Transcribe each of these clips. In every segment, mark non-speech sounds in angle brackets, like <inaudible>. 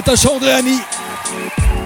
Natacha Andréani.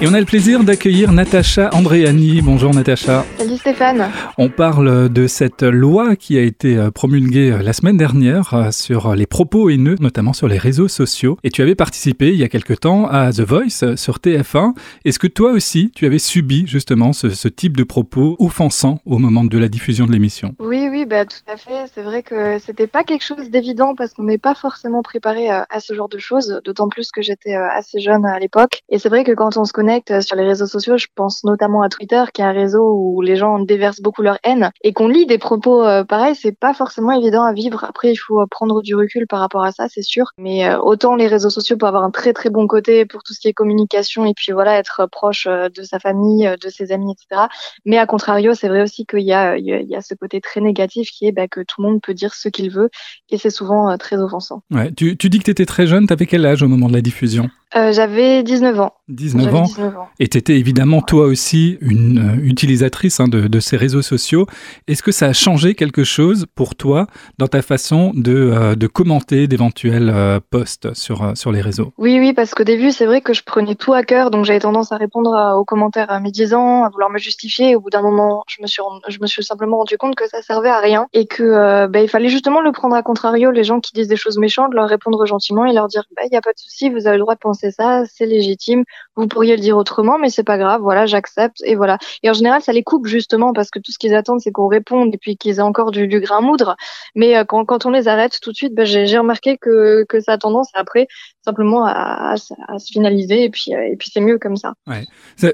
Et on a le plaisir d'accueillir Natacha Andréani. Bonjour Natacha. Salut Stéphane. On parle de cette loi qui a été euh, promulguée euh, la semaine dernière euh, sur les propos haineux, notamment sur les réseaux sociaux. Et tu avais participé il y a quelque temps à The Voice sur TF1. Est-ce que toi aussi, tu avais subi justement ce, ce type de propos offensants au moment de la diffusion de l'émission? Oui, oui, bah, tout à fait. C'est vrai que c'était pas quelque chose d'évident parce qu'on n'est pas forcément préparé à, à, ce genre de choses, d'autant plus que j'étais assez jeune à l'époque. Et c'est vrai que quand on se connaît euh, sur les réseaux sociaux. Je pense notamment à Twitter, qui est un réseau où les gens déversent beaucoup leur haine et qu'on lit des propos euh, pareils. C'est pas forcément évident à vivre. Après, il faut prendre du recul par rapport à ça, c'est sûr. Mais euh, autant les réseaux sociaux peuvent avoir un très très bon côté pour tout ce qui est communication et puis voilà être proche de sa famille, de ses amis, etc. Mais à contrario, c'est vrai aussi qu'il y a il y a ce côté très négatif qui est bah, que tout le monde peut dire ce qu'il veut et c'est souvent très offensant. Ouais, tu, tu dis que tu étais très jeune. T'avais quel âge au moment de la diffusion? Euh, J'avais 19 ans. 19 ans. 19 ans. Et tu étais évidemment toi aussi une euh, utilisatrice hein, de, de, ces réseaux sociaux. Est-ce que ça a changé quelque chose pour toi dans ta façon de, euh, de commenter d'éventuels euh, posts sur, euh, sur les réseaux? Oui, oui, parce qu'au début, c'est vrai que je prenais tout à cœur, donc j'avais tendance à répondre à, aux commentaires à médisants, à vouloir me justifier. Et au bout d'un moment, je me, suis, je me suis simplement rendu compte que ça servait à rien et que bah, il fallait justement le prendre à contrario, les gens qui disent des choses méchantes, leur répondre gentiment et leur dire, bah, il n'y a pas de souci, vous avez le droit de penser ça, c'est légitime. Vous pourriez le dire autrement, mais c'est pas grave. Voilà, j'accepte et voilà. Et en général, ça les coupe justement parce que tout ce qu'ils attendent, c'est qu'on réponde et puis qu'ils aient encore du, du grain à moudre. Mais euh, quand, quand on les arrête tout de suite, ben, j'ai remarqué que, que ça a tendance après simplement à, à, à se finaliser et puis, euh, et puis c'est mieux comme ça. Ouais.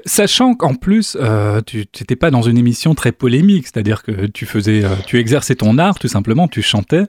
Sachant qu'en plus, euh, tu n'étais pas dans une émission très polémique, c'est-à-dire que tu faisais, tu exerçais ton art tout simplement, tu chantais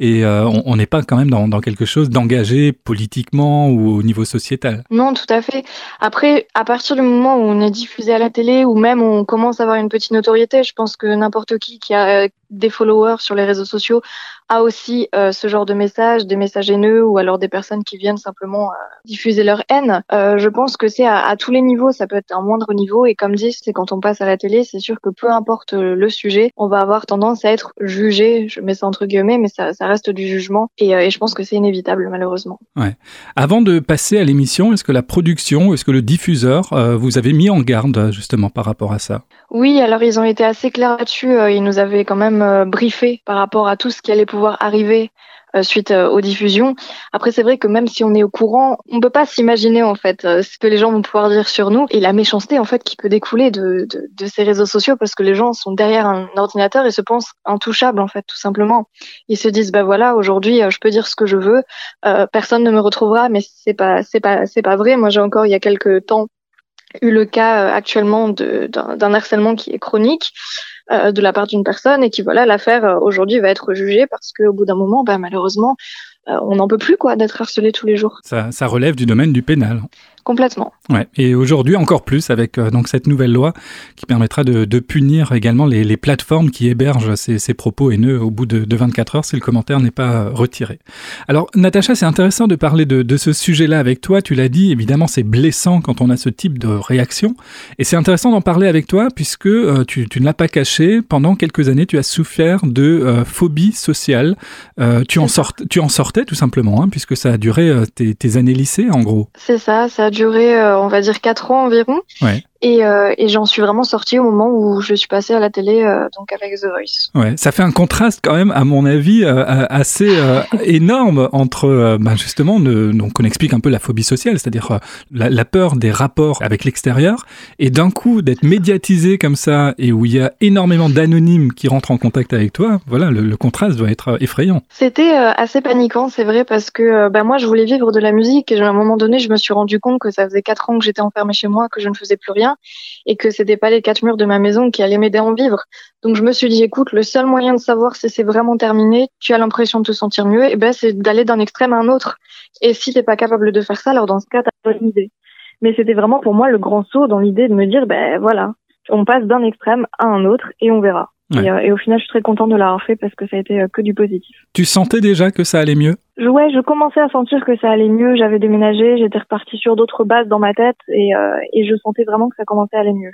et on n'est pas quand même dans, dans quelque chose d'engagé politiquement ou au niveau sociétal. Non, tout à fait. Après, à partir du moment où on est diffusé à la télé ou même on commence à avoir une petite notoriété, je pense que n'importe qui qui a des followers sur les réseaux sociaux a aussi euh, ce genre de messages, des messages haineux ou alors des personnes qui viennent simplement euh, diffuser leur haine. Euh, je pense que c'est à, à, tous les niveaux, ça peut être un moindre niveau et comme dit, c'est quand on passe à la télé, c'est sûr que peu importe le sujet, on va avoir tendance à être jugé, je mets ça entre guillemets, mais ça, ça reste du jugement et, et je pense que c'est inévitable malheureusement. Ouais. Avant de passer à l'émission, est-ce que la production, est-ce que le diffuseur vous avez mis en garde justement par rapport à ça? Oui, alors ils ont été assez clairs là-dessus, ils nous avaient quand même briefé par rapport à tout ce qui allait pouvoir arriver euh, suite euh, aux diffusions. Après, c'est vrai que même si on est au courant, on peut pas s'imaginer en fait euh, ce que les gens vont pouvoir dire sur nous et la méchanceté en fait qui peut découler de, de, ces réseaux sociaux parce que les gens sont derrière un ordinateur et se pensent intouchables en fait tout simplement. Ils se disent bah voilà aujourd'hui je peux dire ce que je veux, euh, personne ne me retrouvera, mais c'est pas c'est pas c'est pas vrai. Moi j'ai encore il y a quelques temps eu le cas actuellement d'un harcèlement qui est chronique euh, de la part d'une personne et qui voilà l'affaire euh, aujourd'hui va être jugée parce qu'au bout d'un moment bah, malheureusement euh, on n'en peut plus quoi d'être harcelé tous les jours. Ça, ça relève du domaine du pénal. Complètement. Ouais. Et aujourd'hui encore plus avec euh, donc cette nouvelle loi qui permettra de, de punir également les, les, plateformes qui hébergent ces, ces, propos haineux au bout de, de 24 heures si le commentaire n'est pas retiré. Alors Natacha, c'est intéressant de parler de, de ce sujet-là avec toi. Tu l'as dit, évidemment c'est blessant quand on a ce type de réaction. Et c'est intéressant d'en parler avec toi puisque euh, tu, tu ne l'as pas caché. Pendant quelques années, tu as souffert de euh, phobie sociale. Tu, en sort, tu en sortais tout simplement hein, puisque ça a duré tes, tes années lycée en gros. C'est ça, ça a duré, euh, on va dire, quatre ans environ. Et, euh, et j'en suis vraiment sortie au moment où je suis passée à la télé, euh, donc avec The Voice. Ouais, ça fait un contraste quand même, à mon avis, euh, assez <laughs> énorme entre bah, justement, ne, donc on explique un peu la phobie sociale, c'est-à-dire la, la, peur des rapports avec l'extérieur, et d'un coup d'être médiatisé comme ça, et où il y a énormément d'anonymes qui rentrent en contact avec toi. Voilà, le, le contraste doit être effrayant. C'était assez paniquant, c'est vrai, parce que bah, moi, je voulais vivre de la musique, et à un moment donné, je me suis rendu compte que ça faisait quatre ans que j'étais enfermée chez moi, que je ne faisais plus rien et que c'était pas les quatre murs de ma maison qui allaient m'aider à en vivre. Donc je me suis dit écoute, le seul moyen de savoir si c'est vraiment terminé, tu as l'impression de te sentir mieux, et ben c'est d'aller d'un extrême à un autre. Et si t'es pas capable de faire ça, alors dans ce cas, t'as pas l'idée. Mais c'était vraiment pour moi le grand saut dans l'idée de me dire ben voilà, on passe d'un extrême à un autre et on verra. Ouais. Et, euh, et, au final, je suis très contente de l'avoir fait parce que ça a été euh, que du positif. Tu sentais déjà que ça allait mieux? Ouais, je commençais à sentir que ça allait mieux. J'avais déménagé, j'étais repartie sur d'autres bases dans ma tête et, euh, et je sentais vraiment que ça commençait à aller mieux.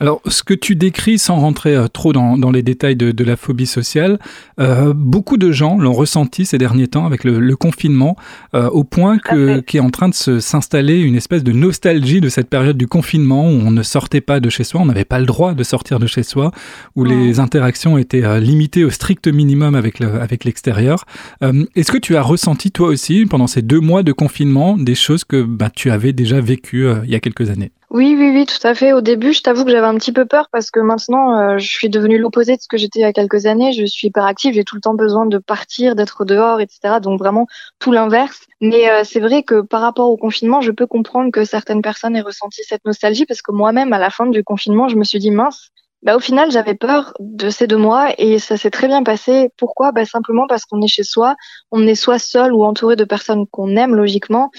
Alors, ce que tu décris, sans rentrer euh, trop dans, les détails de, la phobie sociale, euh, beaucoup de gens l'ont ressenti ces derniers temps avec le, confinement, euh, au point que qu'est en train de s'installer une espèce de nostalgie de cette période du confinement où on ne sortait pas de chez soi, on n'avait pas le droit de sortir de chez soi, où les interactions étaient limitées au strict minimum avec l'extérieur. Est-ce que tu as ressenti toi aussi pendant ces deux mois de confinement des choses que bah, tu avais déjà vécues il y a quelques années? Oui, oui, oui, tout à fait. Au début, je t'avoue que j'avais un petit peu peur parce que maintenant, euh, je suis devenue l'opposé de ce que j'étais il y a quelques années. Je suis hyper active, j'ai tout le temps besoin de partir, d'être dehors, etc. Donc vraiment tout l'inverse. Mais euh, c'est vrai que par rapport au confinement, je peux comprendre que certaines personnes aient ressenti cette nostalgie parce que moi-même, à la fin du confinement, je me suis dit mince. Bah, au final, j'avais peur de ces deux mois et ça s'est très bien passé. Pourquoi? Bah, Simplement parce qu'on est chez soi, on est soit seul ou entouré de personnes qu'on aime logiquement.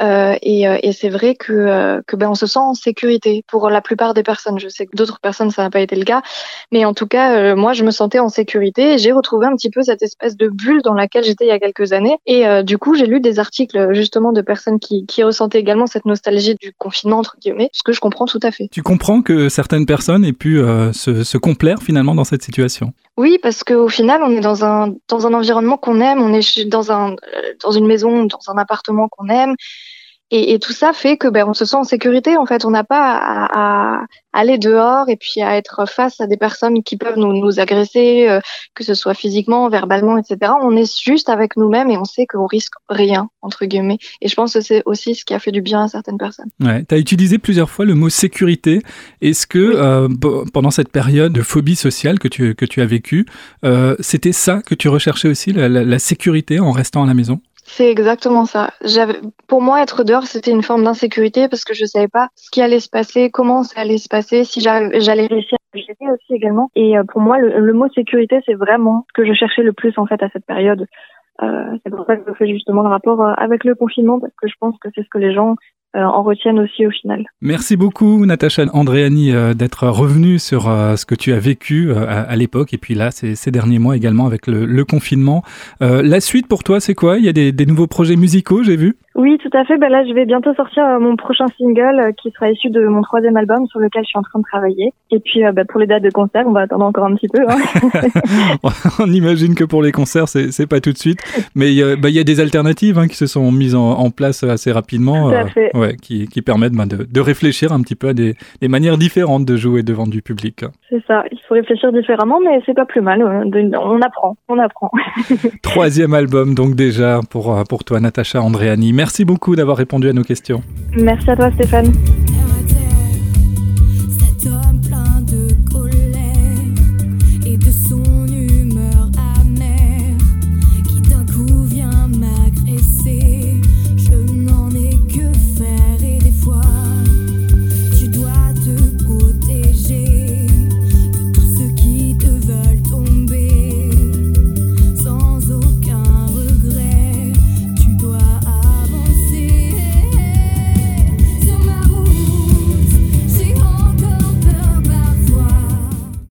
Euh, et, euh, et c'est vrai que, euh, que ben on se sent en sécurité pour la plupart des personnes. Je sais que d'autres personnes ça n'a pas été le cas, mais en tout cas moi je me sentais en sécurité. et J'ai retrouvé un petit peu cette espèce de bulle dans laquelle j'étais il y a quelques années. Et du coup j'ai lu des articles justement de personnes qui, qui ressentaient également cette nostalgie du confinement entre guillemets, ce que je comprends tout à fait. Tu comprends que certaines personnes aient pu se, se complaire finalement dans cette situation? Oui, parce qu'au final, on est dans un dans un environnement qu'on aime, on est dans un dans une maison, dans un appartement qu'on aime, et, et, tout ça fait que ben, on se sent en sécurité. En fait, on n'a pas à, à, aller dehors et puis à être face à des personnes qui peuvent nous, nous agresser, euh, que ce soit physiquement, verbalement, etc. On est juste avec nous-mêmes et on sait qu'on risque rien entre guillemets. Et je pense que c'est aussi ce qui a fait du bien à certaines personnes. Ouais, tu as utilisé plusieurs fois le mot sécurité. Est-ce que euh, pendant cette période de phobie sociale que tu que tu as vécue, euh, c'était ça que tu recherchais aussi, la, la, la sécurité en restant à la maison? C'est exactement ça. J'avais, pour moi, être dehors, c'était une forme d'insécurité parce que je savais pas ce qui allait se passer, comment ça allait se passer, si j'allais réussir à jeter aussi également. Et euh, pour moi, le, mot sécurité, c'est vraiment ce que je cherchais le plus en fait à cette période. Euh, c'est pour ça que je fais justement le rapport euh, avec le confinement parce que je pense que c'est ce que les gens en retiennent aussi au final. Merci beaucoup Natacha Andréani euh, d'être revenue sur euh, ce que tu as vécu à, l'époque et puis là ces, ces, derniers mois également avec le, le confinement. la suite pour toi c'est quoi? Il y a des, des nouveaux projets musicaux j'ai vu? Oui, tout à fait. Ben là, je vais bientôt sortir mon prochain single qui sera issu de mon troisième album sur lequel je suis en train de travailler. Et puis, ben, pour les dates de concert, on va attendre encore un petit peu. Hein. <laughs> on imagine que pour les concerts, c'est pas tout de suite, mais il y, ben, y a des alternatives hein, qui se sont mises en, en, place assez rapidement. Tout à fait ouais, qui, qui permettent ben, de, de, réfléchir un petit peu à des, des, manières différentes de jouer devant du public. C'est ça, il faut réfléchir différemment, mais c'est pas plus mal. On apprend, on apprend. <laughs> Troisième album donc déjà pour, pour toi, Natacha Andréani. Merci beaucoup d'avoir répondu à nos questions. Merci à toi, Stéphane.